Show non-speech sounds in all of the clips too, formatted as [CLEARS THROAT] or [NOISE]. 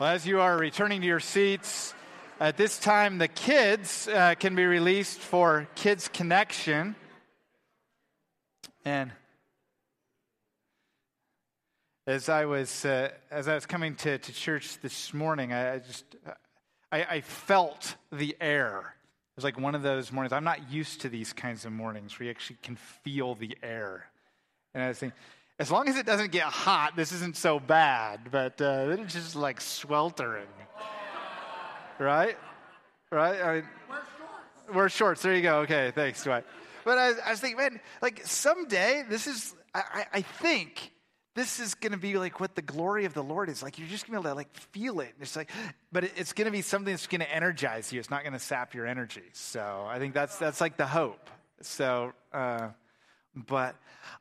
Well, as you are returning to your seats, at this time the kids uh, can be released for Kids Connection. And as I was uh, as I was coming to, to church this morning, I, I just I, I, felt the air. It was like one of those mornings. I'm not used to these kinds of mornings where you actually can feel the air. And I was thinking, as long as it doesn't get hot, this isn't so bad. But uh, then it's just like sweltering, right? Right? I mean, wear shorts. Wear shorts. There you go. Okay, thanks, Dwight. But I, I was thinking, man, like someday this is. I, I think this is going to be like what the glory of the Lord is. Like you're just going to be able to like feel it. It's like, but it's going to be something that's going to energize you. It's not going to sap your energy. So I think that's that's like the hope. So, uh, but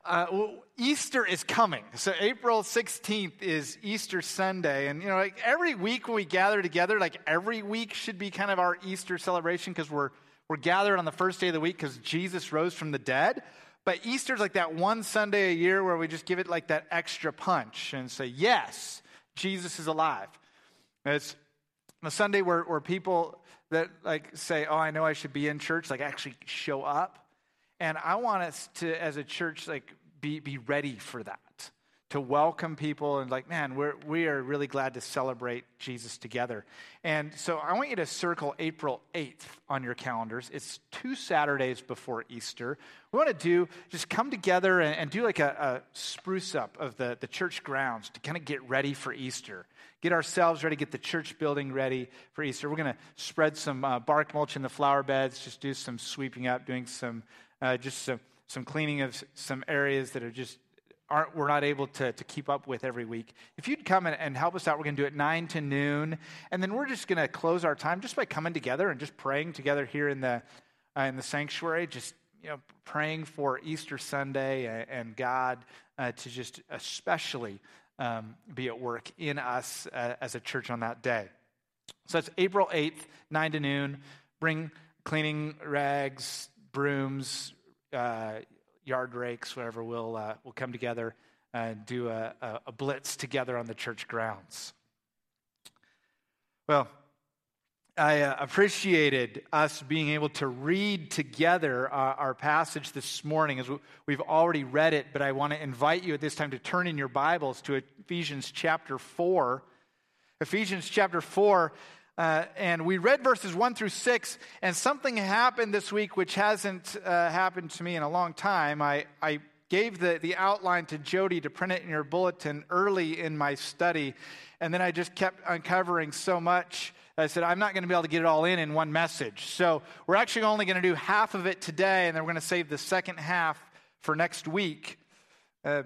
uh, well, Easter is coming. So April 16th is Easter Sunday. And, you know, like every week when we gather together, like every week should be kind of our Easter celebration because we're, we're gathered on the first day of the week because Jesus rose from the dead. But Easter's like that one Sunday a year where we just give it like that extra punch and say, yes, Jesus is alive. It's a Sunday where, where people that like say, oh, I know I should be in church, like actually show up and I want us to, as a church, like be, be ready for that. To welcome people and like, man, we're we are really glad to celebrate Jesus together. And so I want you to circle April 8th on your calendars. It's two Saturdays before Easter. We want to do just come together and, and do like a, a spruce up of the, the church grounds to kind of get ready for Easter get ourselves ready, get the church building ready for Easter. We're going to spread some uh, bark mulch in the flower beds, just do some sweeping up, doing some uh, just some, some cleaning of some areas that are just aren't we're not able to, to keep up with every week. If you'd come and, and help us out we're going to do it 9 to noon and then we're just going to close our time just by coming together and just praying together here in the uh, in the sanctuary just you know praying for easter sunday and, god uh, to just especially um, be at work in us uh, as a church on that day. So it's april 8th 9 to noon. Bring cleaning rags brooms, uh, yard rakes, whatever, we'll, uh, we'll come together and do a, a, blitz together on the church grounds. Well, I uh, appreciated us being able to read together uh, our passage this morning as we've already read it, but I want to invite you at this time to turn in your Bibles to Ephesians chapter 4. Ephesians chapter 4 uh, and we read verses 1 through 6, and something happened this week which hasn't uh, happened to me in a long time. I, I gave the, the outline to Jody to print it in your bulletin early in my study, and then I just kept uncovering so much. I said, I'm not going to be able to get it all in in one message. So we're actually only going to do half of it today, and then we're going to save the second half for next week. Uh,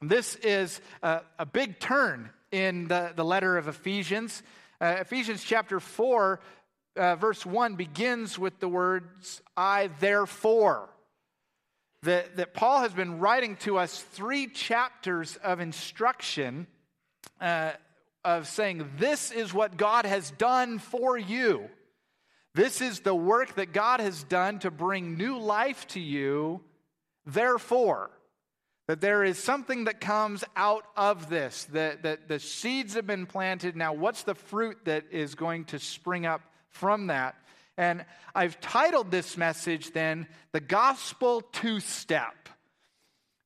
this is a, a big turn in the, the letter of Ephesians. Uh, Ephesians chapter 4, uh, verse 1 begins with the words, I therefore. That, that Paul has been writing to us three chapters of instruction uh, of saying, This is what God has done for you. This is the work that God has done to bring new life to you. Therefore, that there is something that comes out of this, that, that the seeds have been planted. Now, what's the fruit that is going to spring up from that? And I've titled this message then, The Gospel Two Step.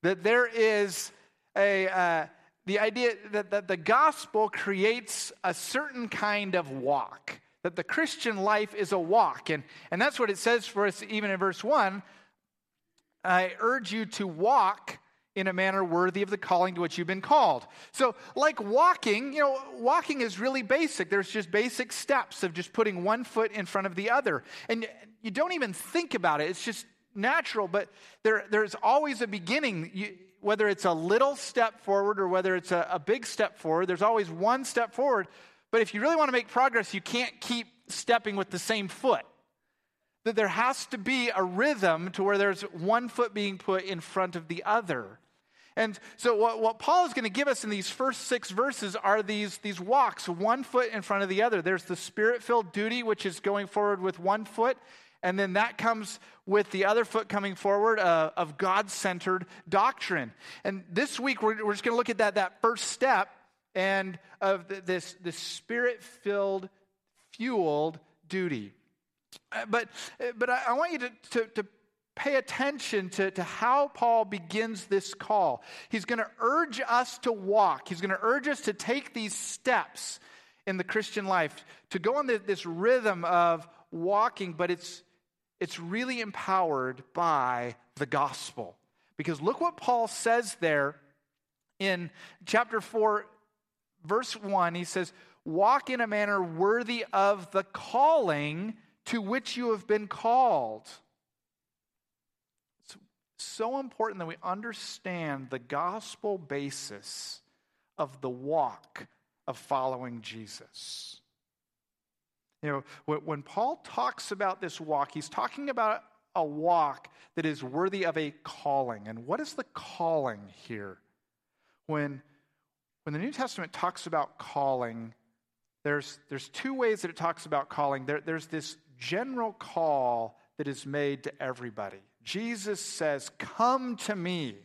That there is a, uh, the idea that, that the gospel creates a certain kind of walk, that the Christian life is a walk. And, and that's what it says for us, even in verse 1. I urge you to walk in a manner worthy of the calling to which you've been called. So, like walking, you know, walking is really basic. There's just basic steps of just putting one foot in front of the other. And you don't even think about it, it's just natural, but there, there's always a beginning. You, whether it's a little step forward or whether it's a, a big step forward, there's always one step forward. But if you really want to make progress, you can't keep stepping with the same foot that there has to be a rhythm to where there's one foot being put in front of the other. And so, what, what Paul is going to give us in these first six verses are these, these walks, one foot in front of the other. There's the spirit filled duty, which is going forward with one foot. And then that comes with the other foot coming forward uh, of God centered doctrine. And this week, we're, we're just going to look at that, that first step and of this, this spirit filled, fueled duty. Uh, but, uh, but I, I want you to, to, to pay attention to, to how Paul begins this call. He's going to urge us to walk, he's going to urge us to take these steps in the Christian life, to go on this rhythm of walking, but it's, it's really empowered by the gospel. Because look what Paul says there in chapter 4, verse 1. He says, Walk in a manner worthy of the calling to which you have been called. So important that we understand the gospel basis of the walk of following Jesus. You know, when Paul talks about this walk, he's talking about a walk that is worthy of a calling. And what is the calling here? When, when the New Testament talks about calling, there's, there's two ways that it talks about calling. There, there's this general call that is made to everybody. Jesus says, Come to me.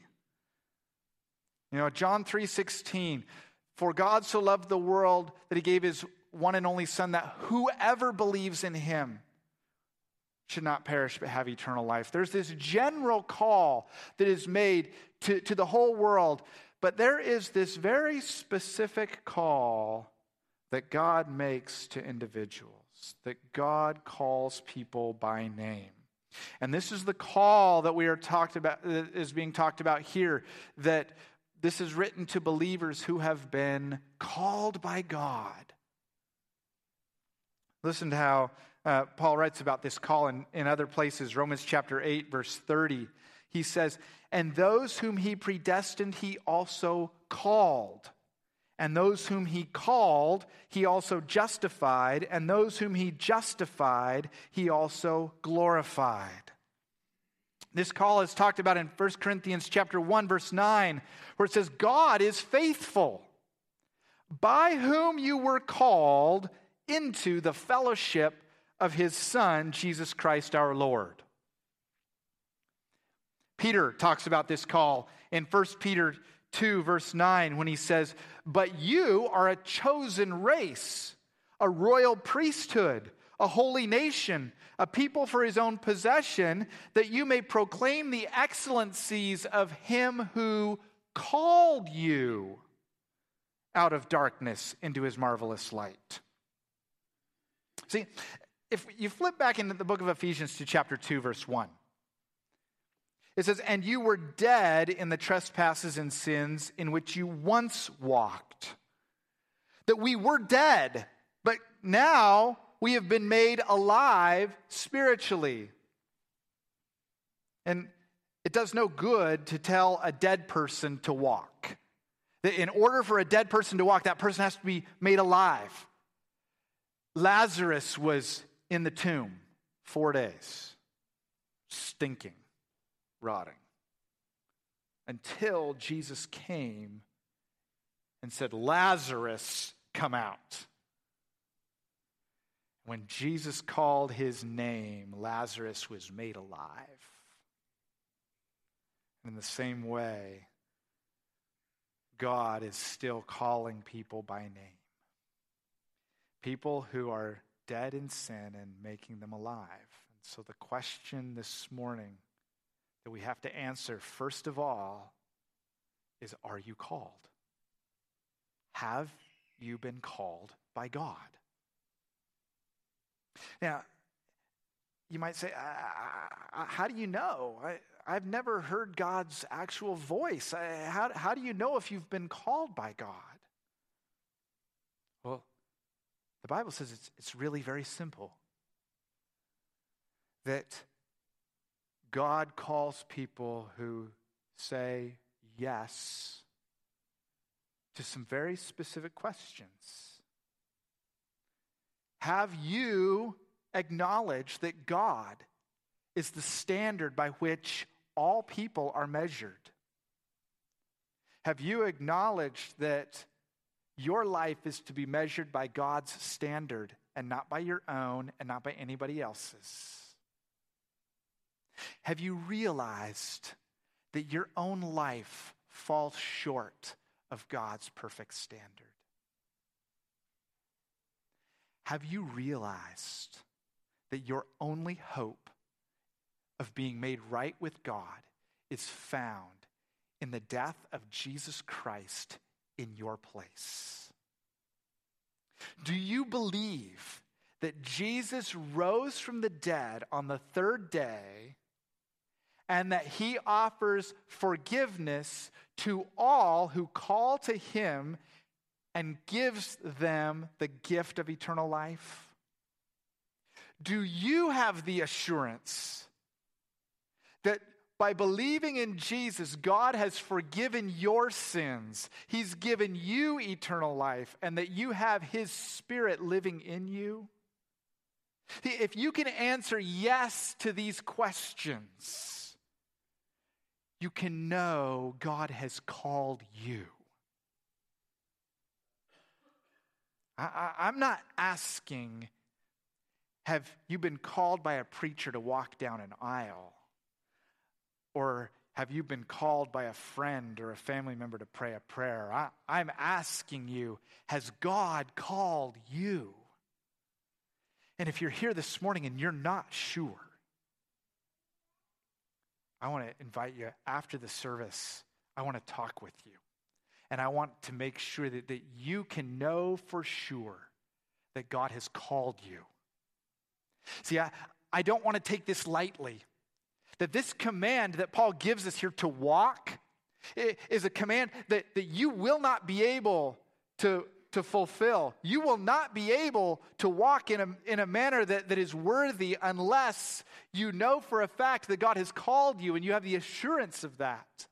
You know, John 3 16, for God so loved the world that he gave his one and only Son, that whoever believes in him should not perish but have eternal life. There's this general call that is made to, to the whole world, but there is this very specific call that God makes to individuals, that God calls people by name. And this is the call that we are talked about that is being talked about here that this is written to believers who have been called by God. Listen to how uh, Paul writes about this call in, in other places. Romans chapter 8, verse 30. He says, And those whom he predestined, he also called. And those whom he called, he also justified. And those whom he justified, he also glorified. This call is talked about in 1 Corinthians chapter 1 verse 9 where it says God is faithful by whom you were called into the fellowship of his son Jesus Christ our Lord. Peter talks about this call in 1 Peter 2 verse 9 when he says, "But you are a chosen race, a royal priesthood, a holy nation, a people for his own possession, that you may proclaim the excellencies of him who called you out of darkness into his marvelous light. See, if you flip back into the book of Ephesians to chapter 2, verse 1, it says, And you were dead in the trespasses and sins in which you once walked. That we were dead, but now we have been made alive spiritually. And it does no good to tell a dead person to walk. That in order for a dead person to walk, that person has to be made alive. Lazarus was in the tomb four days, stinking, rotting, until Jesus came and said, Lazarus, come out. When Jesus called his name, Lazarus was made alive. In the same way, God is still calling people by name. People who are dead in sin and making them alive. And so the question this morning that we have to answer, first of all, is Are you called? Have you been called by God? Now, you might say, How do you know? I, I've never heard God's actual voice. How, how do you know if you've been called by God? Well, the Bible says it's, it's really very simple that God calls people who say yes to some very specific questions. Have you acknowledged that God is the standard by which all people are measured? Have you acknowledged that your life is to be measured by God's standard and not by your own and not by anybody else's? Have you realized that your own life falls short of God's perfect standard? Have you realized that your only hope of being made right with God is found in the death of Jesus Christ in your place? Do you believe that Jesus rose from the dead on the third day and that he offers forgiveness to all who call to him and gives them the gift of eternal life? Do you have the assurance that by believing in Jesus, God has forgiven your sins? He's given you eternal life, and that you have His Spirit living in you? If you can answer yes to these questions, you can know God has called you. I, am not asking, have you been called by a preacher to walk down an aisle? Or have you been called by a friend or a family member to pray a prayer? I, I'm asking you, has God called you? And if you're here this morning and you're not sure, I want to invite you after the service. I want to talk with you. And I want to make sure that, that you can know for sure that God has called you. See, I, I don't want to take this lightly. That this command that Paul gives us here to walk is a command that, that you will not be able to to fulfill. You will not be able to walk in a, in a manner that, that is worthy unless you know for a fact that God has called you and you have the assurance of that.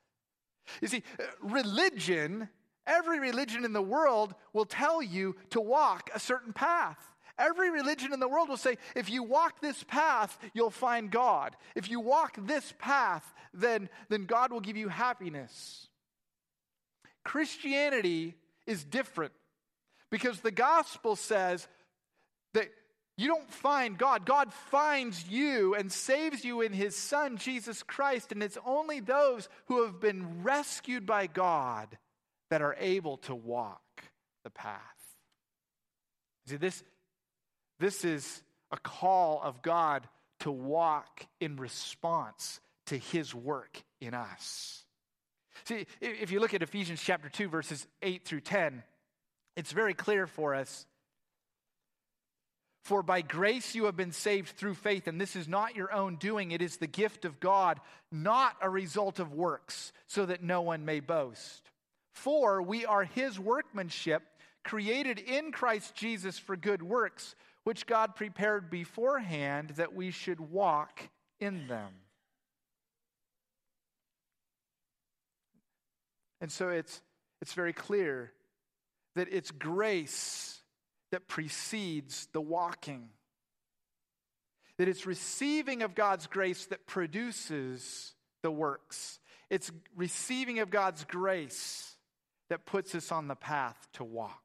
You see, uh, religion, every religion in the world will tell you to walk a certain path. Every religion in the world will say, if you walk this path, you'll find God. If you walk this path, then, then God will give you happiness. Christianity is different because the gospel says that you don't find God. God finds you and saves you in his son, Jesus Christ. And it's only those who have been rescued by God that are able to walk the path. See, this, this is a call of God to walk in response to his work in us. See, if you look at Ephesians chapter 2, verses 8 through 10, it's very clear for us. For by grace you have been saved through faith, and this is not your own doing, it is the gift of God, not a result of works, so that no one may boast. For we are his workmanship, created in Christ Jesus for good works, which God prepared beforehand that we should walk in them. And so it's, it's very clear that it's grace that precedes the walking. That it's receiving of God's grace that produces the works. It's receiving of God's grace that puts us on the path to walk.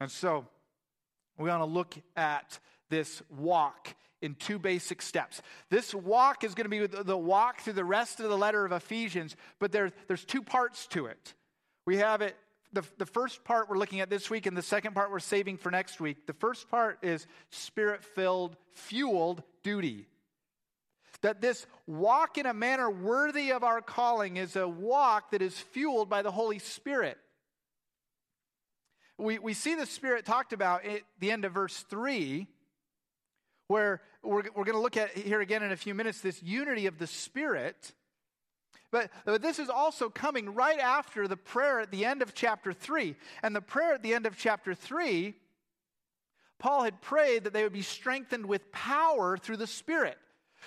And so, we want to look at this walk in two basic steps. This walk is going to be the walk through the rest of the letter of Ephesians, but there, there's two parts to it. We have it the, the first part we're looking at this week, and the second part we're saving for next week. The first part is spirit filled, fueled duty. That this walk in a manner worthy of our calling is a walk that is fueled by the Holy Spirit. We, we see the Spirit talked about at the end of verse 3, where we're, we're going to look at here again in a few minutes this unity of the Spirit. But, but this is also coming right after the prayer at the end of chapter 3. And the prayer at the end of chapter 3, Paul had prayed that they would be strengthened with power through the Spirit.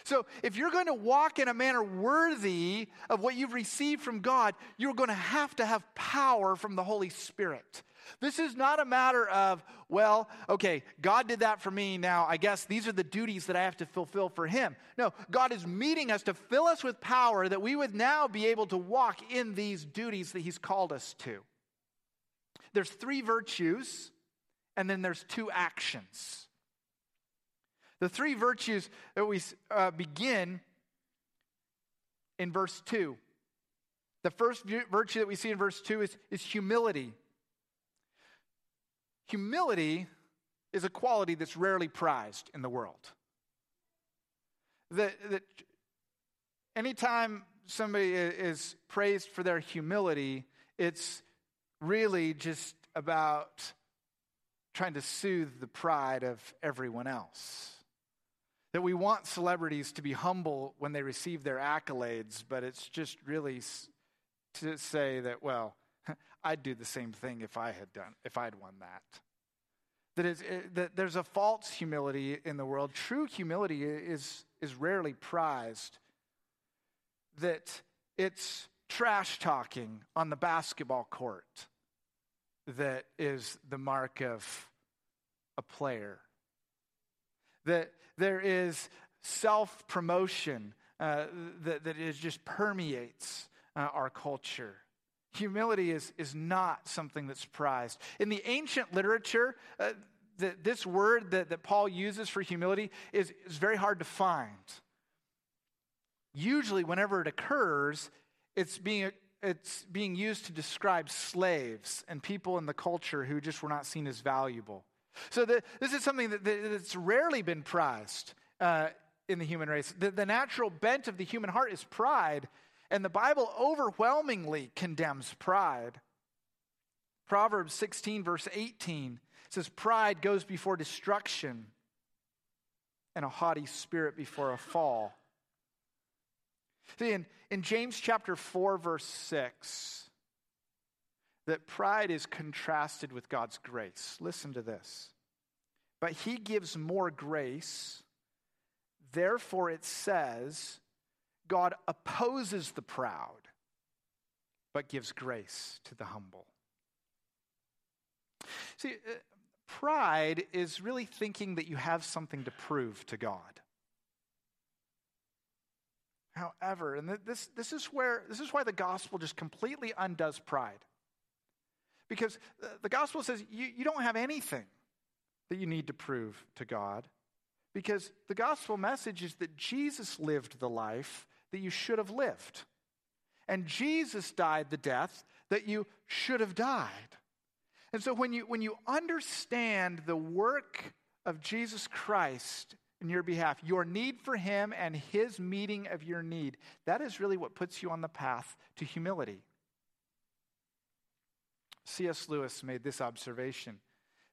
So, if you're going to walk in a manner worthy of what you've received from God, you're going to have to have power from the Holy Spirit. This is not a matter of, well, okay, God did that for me. Now, I guess these are the duties that I have to fulfill for Him. No, God is meeting us to fill us with power that we would now be able to walk in these duties that He's called us to. There's three virtues, and then there's two actions. The three virtues that we uh, begin in verse 2. The first virtue that we see in verse 2 is, is humility. Humility is a quality that's rarely prized in the world. That, that anytime somebody is praised for their humility, it's really just about trying to soothe the pride of everyone else. That we want celebrities to be humble when they receive their accolades, but it's just really to say that, well, I'd do the same thing if I had done, if I'd won that. That, is, it, that there's a false humility in the world. True humility is, is rarely prized. That it's trash talking on the basketball court that is the mark of a player. That there is self promotion uh, that, that is just permeates uh, our culture. Humility is, is not something that's prized. In the ancient literature, uh, the, this word that, that Paul uses for humility is, is very hard to find. Usually, whenever it occurs, it's being, it's being used to describe slaves and people in the culture who just were not seen as valuable. So, the, this is something that, that's rarely been prized uh, in the human race. The, the natural bent of the human heart is pride, and the Bible overwhelmingly condemns pride. Proverbs 16, verse 18 says, Pride goes before destruction, and a haughty spirit before a fall. See, in, in James chapter 4, verse 6, that pride is contrasted with God's grace. Listen to this. But he gives more grace. Therefore, it says, God opposes the proud, but gives grace to the humble. See, uh, pride is really thinking that you have something to prove to God. However, and this, this, is where, this is why the gospel just completely undoes pride. Because the gospel says you, you don't have anything that you need to prove to God. Because the gospel message is that Jesus lived the life that you should have lived. And Jesus died the death that you should have died. And so when you, when you understand the work of Jesus Christ in your behalf, your need for Him and His meeting of your need, that is really what puts you on the path to humility. C.S. Lewis made this observation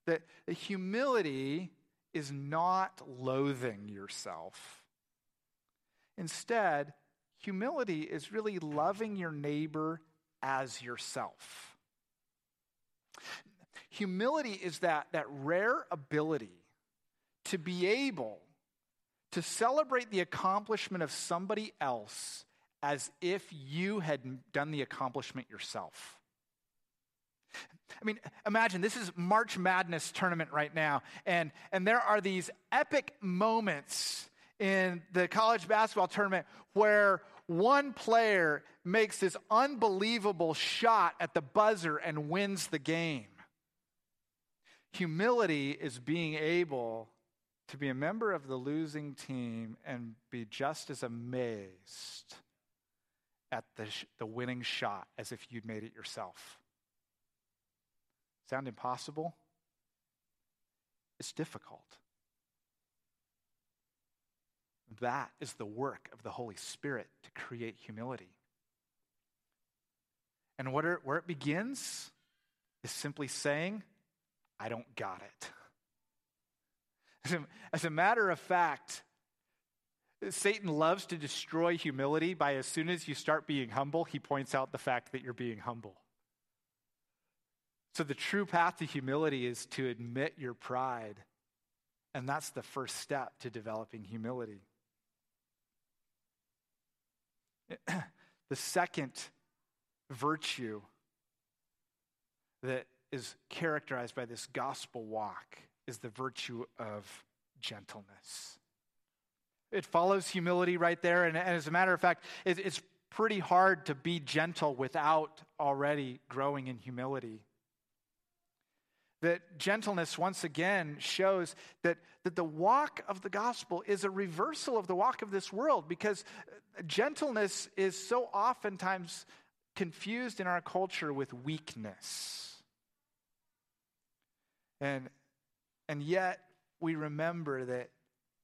that humility is not loathing yourself. Instead, Humility is really loving your neighbor as yourself. Humility is that, that rare ability to be able to celebrate the accomplishment of somebody else as if you had done the accomplishment yourself. I mean, imagine this is March Madness tournament right now, and, and there are these epic moments in the college basketball tournament where one player makes this unbelievable shot at the buzzer and wins the game. Humility is being able to be a member of the losing team and be just as amazed at the, the winning shot as if you'd made it yourself. Sound impossible? It's difficult. That is the work of the Holy Spirit to create humility. And are, where it begins is simply saying, I don't got it. As a, as a matter of fact, Satan loves to destroy humility by as soon as you start being humble, he points out the fact that you're being humble. So the true path to humility is to admit your pride. And that's the first step to developing humility. [CLEARS THROAT] the second virtue that is characterized by this gospel walk is the virtue of gentleness. It follows humility right there. And, as a matter of fact, it's pretty hard to be gentle without already growing in humility that gentleness once again shows that, that the walk of the gospel is a reversal of the walk of this world because uh, gentleness is so oftentimes confused in our culture with weakness. And And yet, we remember that,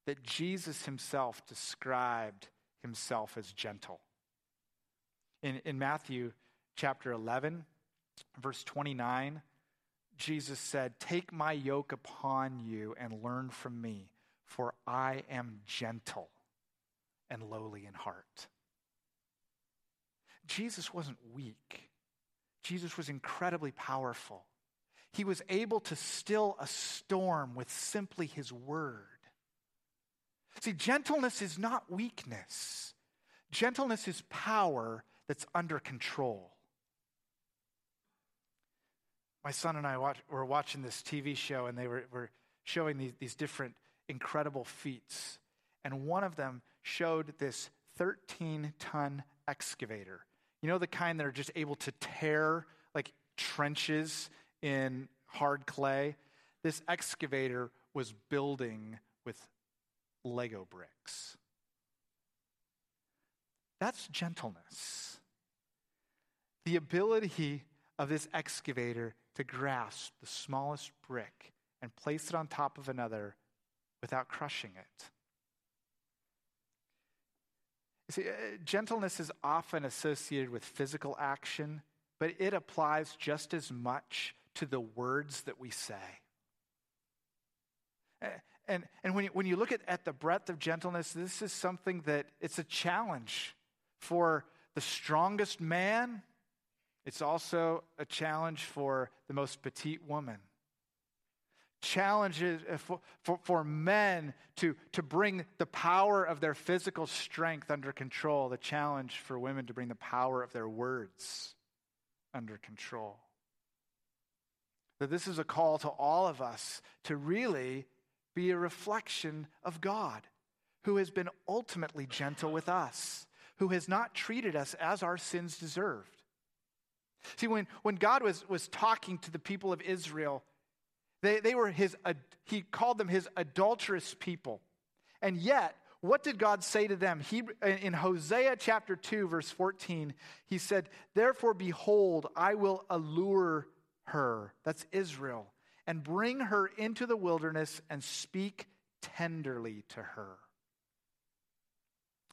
that Jesus himself described himself as gentle. In, in Matthew chapter 11, verse 29, Jesus said, Take my yoke upon you and learn from me, for I am gentle and lowly in heart. Jesus wasn't weak, Jesus was incredibly powerful. He was able to still a storm with simply his word. See, gentleness is not weakness, gentleness is power that's under control. My son and I watch, were watching this TV show, and they were, were showing these, these different incredible feats. And one of them showed this 13 ton excavator. You know, the kind that are just able to tear like trenches in hard clay? This excavator was building with Lego bricks. That's gentleness. The ability of this excavator to grasp the smallest brick and place it on top of another without crushing it. See, uh, gentleness is often associated with physical action, but it applies just as much to the words that we say. And, and when, you, when you look at, at the breadth of gentleness, this is something that it's a challenge for the strongest man. It's also a challenge for the most petite woman. Challenges uh, for, for, for men to, to bring the power of their physical strength under control, the challenge for women to bring the power of their words under control. That this is a call to all of us to really be a reflection of God, who has been ultimately gentle with us, who has not treated us as our sins deserved. See, when, when God was, was talking to the people of Israel, they, they were his, he called them his adulterous people. And yet, what did God say to them? He, in Hosea chapter 2, verse 14, he said, Therefore, behold, I will allure her, that's Israel, and bring her into the wilderness and speak tenderly to her.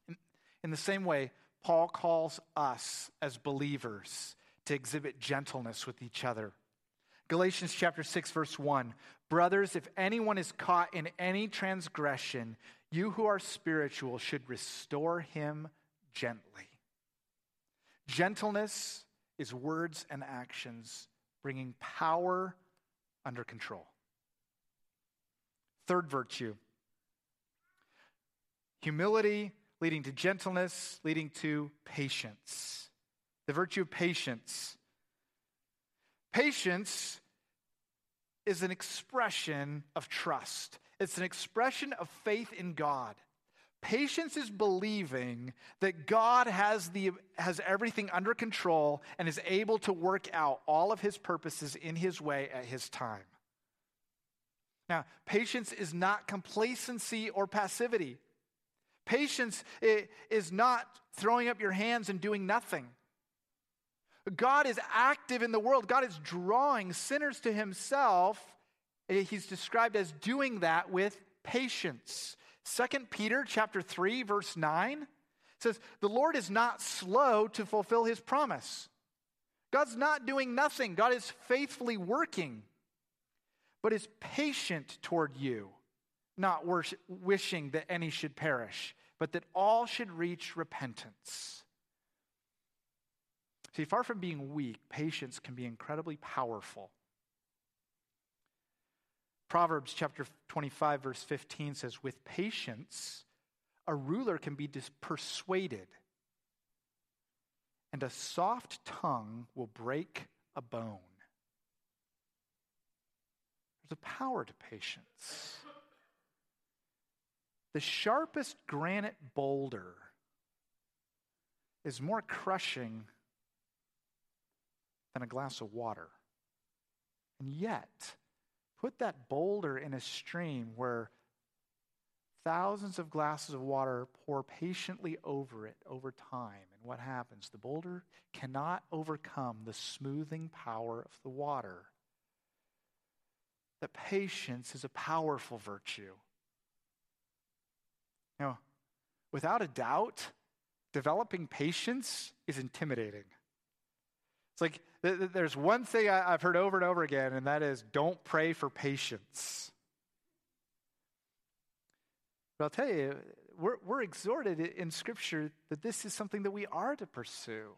In, in the same way, Paul calls us as believers to exhibit gentleness with each other. Galatians chapter 6 verse 1. Brothers, if anyone is caught in any transgression, you who are spiritual should restore him gently. Gentleness is words and actions bringing power under control. Third virtue humility leading to gentleness, leading to patience. The virtue of patience. Patience is an expression of trust, it's an expression of faith in God. Patience is believing that God has, the, has everything under control and is able to work out all of his purposes in his way at his time. Now, patience is not complacency or passivity. Patience is not throwing up your hands and doing nothing. God is active in the world. God is drawing sinners to himself. Eh, he's described as doing that with patience. Second Peter chapter 3 verse 9 says the Lord is not slow to fulfill his promise. God's not doing nothing. God is faithfully working, but is patient toward you, not wishing that any should perish, but that all should reach repentance. See, far from being weak, patience can be incredibly powerful. Proverbs chapter 25, verse 15 says, With patience, a ruler can be persuaded, and a soft tongue will break a bone. There's a power to patience. The sharpest granite boulder is more crushing than a glass of water. And yet, Put that boulder in a stream where thousands of glasses of water pour patiently over it over time. And what happens? The boulder cannot overcome the smoothing power of the water. that patience is a powerful virtue. Now, without a doubt, developing patience is intimidating. It's like there's one thing I've heard over and over again, and that is don't pray for patience. But I'll tell you, we're, we're exhorted in Scripture that this is something that we are to pursue.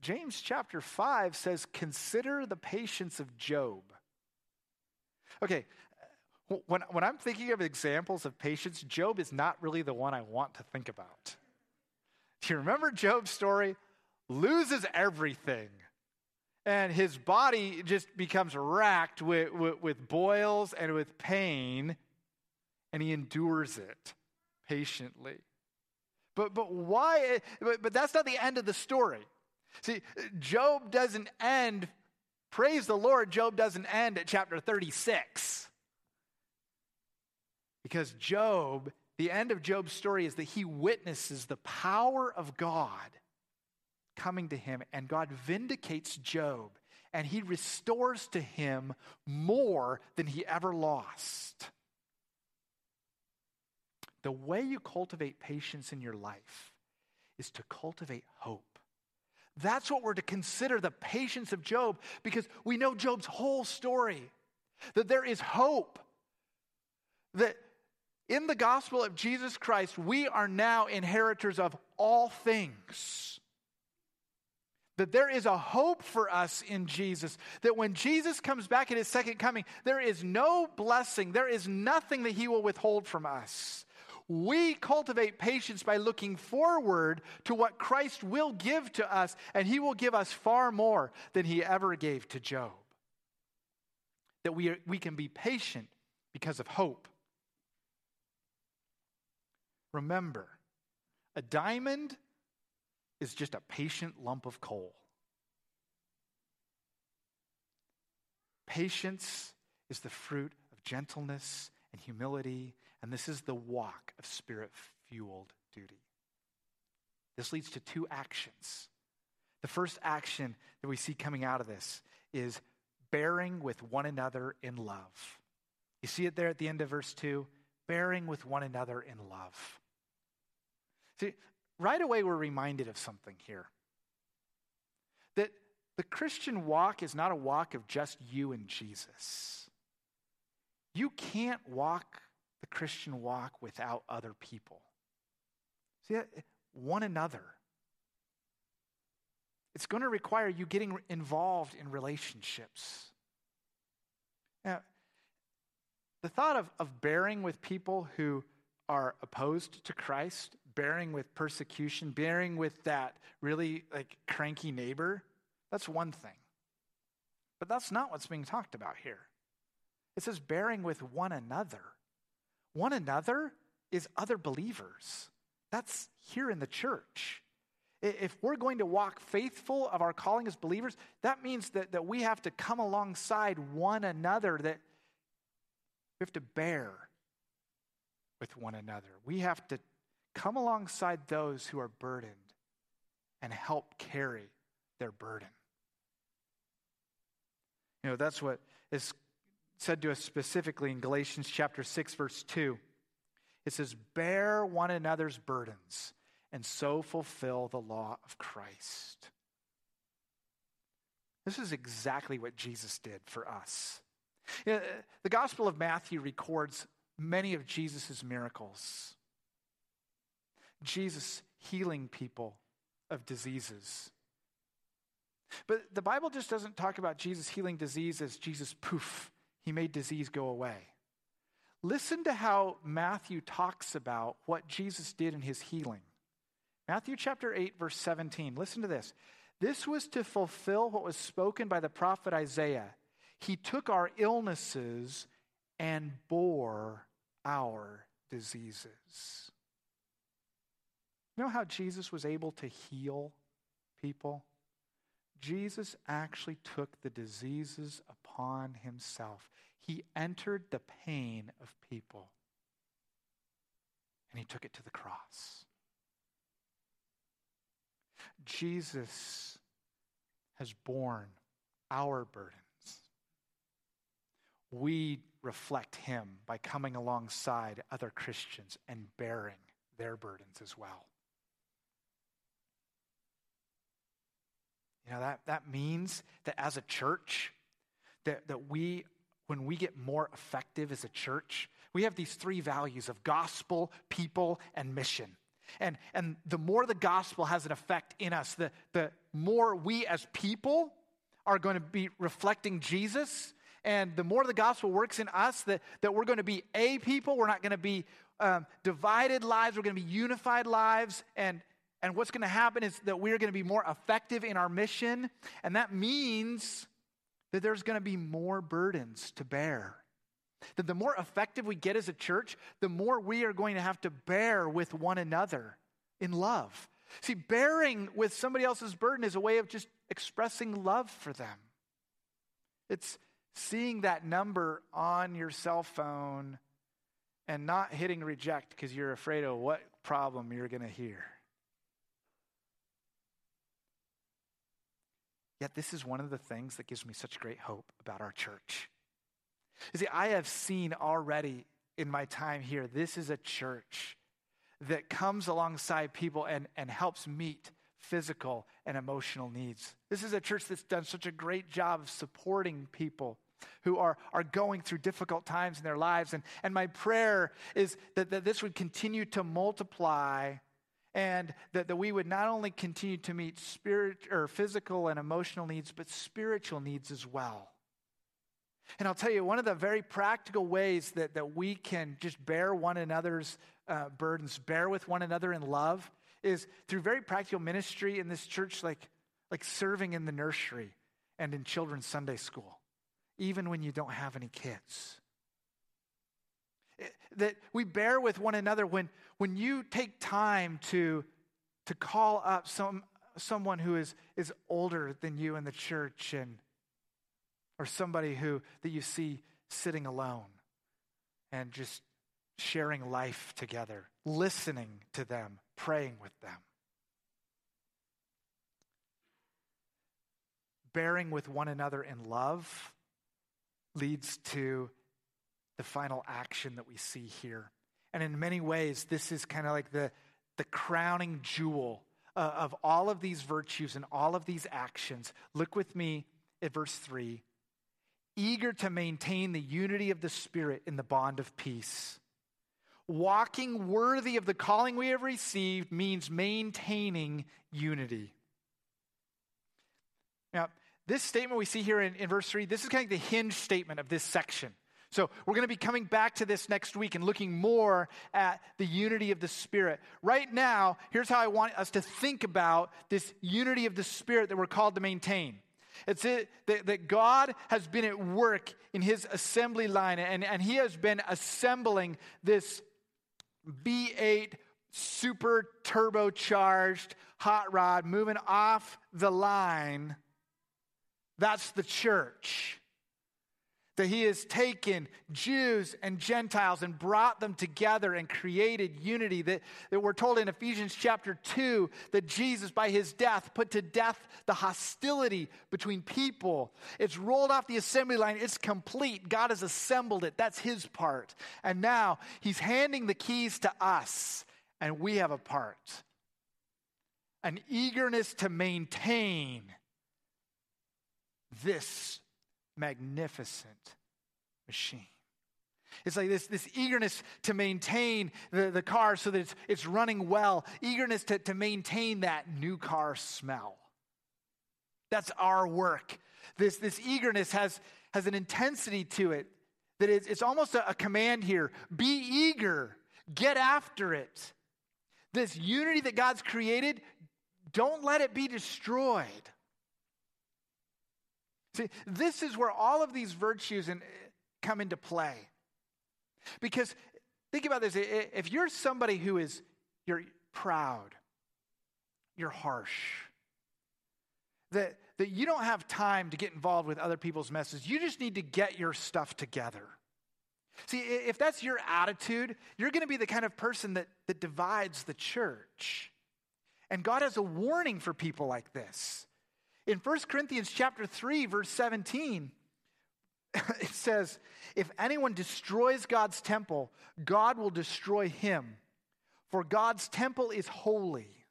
James chapter 5 says, Consider the patience of Job. Okay, when, when I'm thinking of examples of patience, Job is not really the one I want to think about. Do you remember Job's story? Loses everything. And his body just becomes racked with, with, with boils and with pain, and he endures it patiently. But, but why? But, but that's not the end of the story. See, Job doesn't end, praise the Lord, Job doesn't end at chapter 36. Because Job, the end of Job's story is that he witnesses the power of God coming to him, and God vindicates Job, and he restores to him more than he ever lost. The way you cultivate patience in your life is to cultivate hope. That's what we're to consider the patience of Job because we know Job's whole story. That there is hope. That in the gospel of Jesus Christ, we are now inheritors of all things. That there is a hope for us in Jesus. That when Jesus comes back at his second coming, there is no blessing, there is nothing that he will withhold from us. We cultivate patience by looking forward to what Christ will give to us, and he will give us far more than he ever gave to Job. That we, are, we can be patient because of hope. Remember, a diamond is just a patient lump of coal. Patience is the fruit of gentleness and humility and this is the walk of spirit fueled duty. This leads to two actions. The first action that we see coming out of this is bearing with one another in love. You see it there at the end of verse 2 bearing with one another in love. See, right away we're reminded of something here. That the Christian walk is not a walk of just you and Jesus. You can't walk the Christian walk without other people. See, one another. It's going to require you getting involved in relationships. Now, the thought of, of bearing with people who are opposed to Christ, bearing with persecution, bearing with that really like cranky neighbor, that's one thing. But that's not what's being talked about here. It says bearing with one another. One another is other believers. That's here in the church. If we're going to walk faithful of our calling as believers, that means that, that we have to come alongside one another, that we have to bear with one another. We have to come alongside those who are burdened and help carry their burden. You know, that's what is said to us specifically in Galatians chapter 6 verse 2. It says, "Bear one another's burdens and so fulfill the law of Christ." This is exactly what Jesus did for us. the Gospel of Matthew records many of Jesus' miracles. Jesus healing people of diseases. But the Bible just doesn't talk about Jesus healing disease as Jesus poof he made disease go away. Listen to how Matthew talks about what Jesus did in his healing. Matthew chapter 8, verse 17. Listen to this. This was to fulfill what was spoken by the prophet Isaiah. He took our illnesses and bore our diseases. You know how Jesus was able to heal people? Jesus actually took the diseases upon himself. He entered the pain of people and he took it to the cross. Jesus has borne our burdens. we reflect Him by coming alongside other Christians and bearing their burdens as well. You know, that, that means that as a church, that, that we, when we get more effective as a church, we have these three values of gospel, people, and mission. And, and the more the gospel has an effect in us, the, the more we as people are going to be reflecting Jesus. And the more the gospel works in us, that, that we're going to be a people. We're not going to be um, divided lives. We're going to be unified lives. And, and what's going to happen is that we're going to be more effective in our mission. And that means that there's going to be more burdens to bear. That the more effective we get as a church, the more we are going to have to bear with one another in love. See, bearing with somebody else's burden is a way of just expressing love for them. It's seeing that number on your cell phone and not hitting reject because you're afraid of what problem you're going to hear. Yet, this is one of the things that gives me such great hope about our church. You see, I have seen already in my time here, this is a church that comes alongside people and, and helps meet physical and emotional needs. This is a church that's done such a great job of supporting people who are, are going through difficult times in their lives. And, and my prayer is that, that this would continue to multiply and that, that we would not only continue to meet spirit or physical and emotional needs, but spiritual needs as well. And I'll tell you, one of the very practical ways that, that we can just bear one another's uh, burdens, bear with one another in love, is through very practical ministry in this church, like, like serving in the nursery and in children's Sunday school, even when you don't have any kids. That we bear with one another when, when you take time to, to call up some, someone who is, is older than you in the church and or somebody who that you see sitting alone and just sharing life together, listening to them, praying with them. Bearing with one another in love leads to the final action that we see here. And in many ways, this is kind of like the, the crowning jewel uh, of all of these virtues and all of these actions. Look with me at verse 3 eager to maintain the unity of the Spirit in the bond of peace. Walking worthy of the calling we have received means maintaining unity. Now, this statement we see here in, in verse 3, this is kind of the hinge statement of this section. So, we're going to be coming back to this next week and looking more at the unity of the Spirit. Right now, here's how I want us to think about this unity of the Spirit that we're called to maintain. It's it, that, that God has been at work in his assembly line and, and he has been assembling this V8 super turbocharged hot rod moving off the line. That's the church that he has taken Jews and Gentiles and brought them together and created unity. That, that we're told in Ephesians chapter 2 that Jesus, by his death, put to death the hostility between people. It's rolled off the assembly line, it's complete. God has assembled it. That's his part. And now he's handing the keys to us, and we have a part an eagerness to maintain this magnificent machine. It's like this, this eagerness to maintain the, the car so that it's, it's running well, eagerness to, to maintain that new car smell. That's our work. This, this eagerness has, has an intensity to it that it's, it's almost a, a command here be eager, get after it. This unity that God's created, don't let it be destroyed. See, this is where all of these virtues in, come into play. Because think about this if you're somebody who is you're proud, you're harsh, that, that you don't have time to get involved with other people's messes, you just need to get your stuff together. See, if that's your attitude, you're going to be the kind of person that, that divides the church. And God has a warning for people like this. In 1 Corinthians chapter 3 verse 17, [LAUGHS] it says, if anyone destroys God's temple, God will destroy him. For God's temple is holy,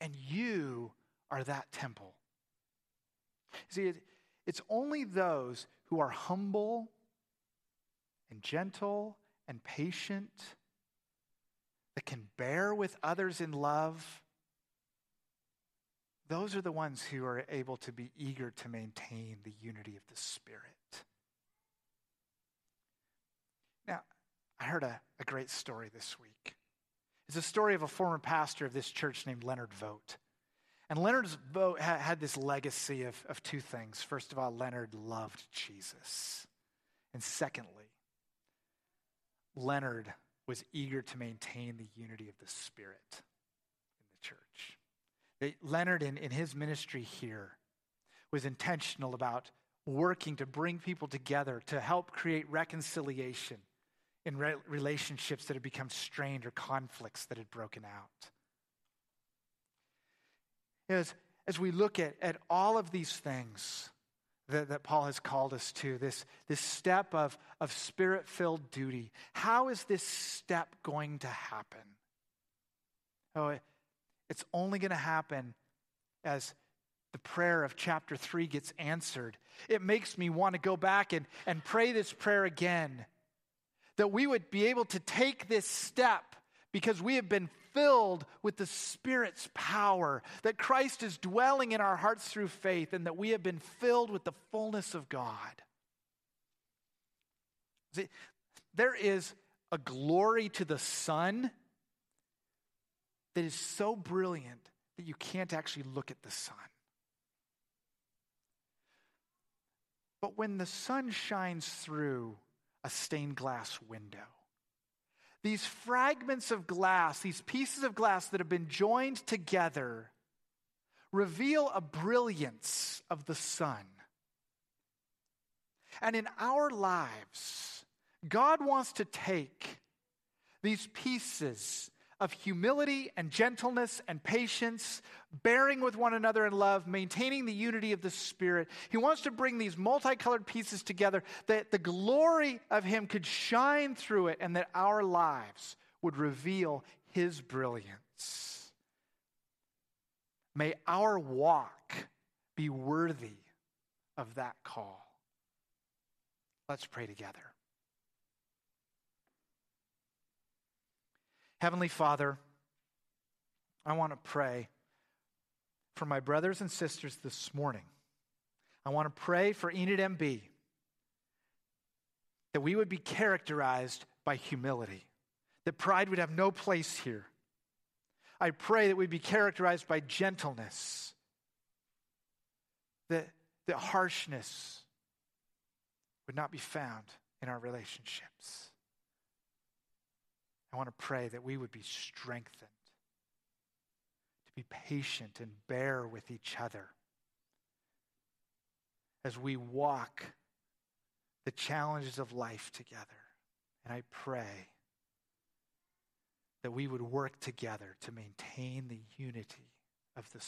and you are that temple. See, it's only those who are humble and gentle and patient that can bear with others in love. Those are the ones who are able to be eager to maintain the unity of the Spirit. Now, I heard a, a great story this week. It's a story of a former pastor of this church named Leonard Vogt. And Leonard Vogt had this legacy of, of two things. First of all, Leonard loved Jesus. And secondly, Leonard was eager to maintain the unity of the Spirit. Leonard, in, in his ministry here, was intentional about working to bring people together to help create reconciliation in re- relationships that had become strained or conflicts that had broken out. As, as we look at, at all of these things that, that Paul has called us to, this, this step of, of spirit filled duty, how is this step going to happen? Oh, it's only going to happen as the prayer of chapter 3 gets answered. It makes me want to go back and, and pray this prayer again that we would be able to take this step because we have been filled with the Spirit's power, that Christ is dwelling in our hearts through faith, and that we have been filled with the fullness of God. See, there is a glory to the sun that is so brilliant that you can't actually look at the sun. But when the sun shines through a stained glass window. These fragments of glass, these pieces of glass that have been joined together, reveal a brilliance of the sun. And in our lives, God wants to take these pieces of humility and gentleness and patience, bearing with one another in love, maintaining the unity of the Spirit. He wants to bring these multicolored pieces together that the glory of Him could shine through it and that our lives would reveal His brilliance. May our walk be worthy of that call. Let's pray together. Heavenly Father, I want to pray for my brothers and sisters this morning. I want to pray for Enid MB that we would be characterized by humility, that pride would have no place here. I pray that we'd be characterized by gentleness, that, that harshness would not be found in our relationships. I want to pray that we would be strengthened to be patient and bear with each other as we walk the challenges of life together. And I pray that we would work together to maintain the unity of the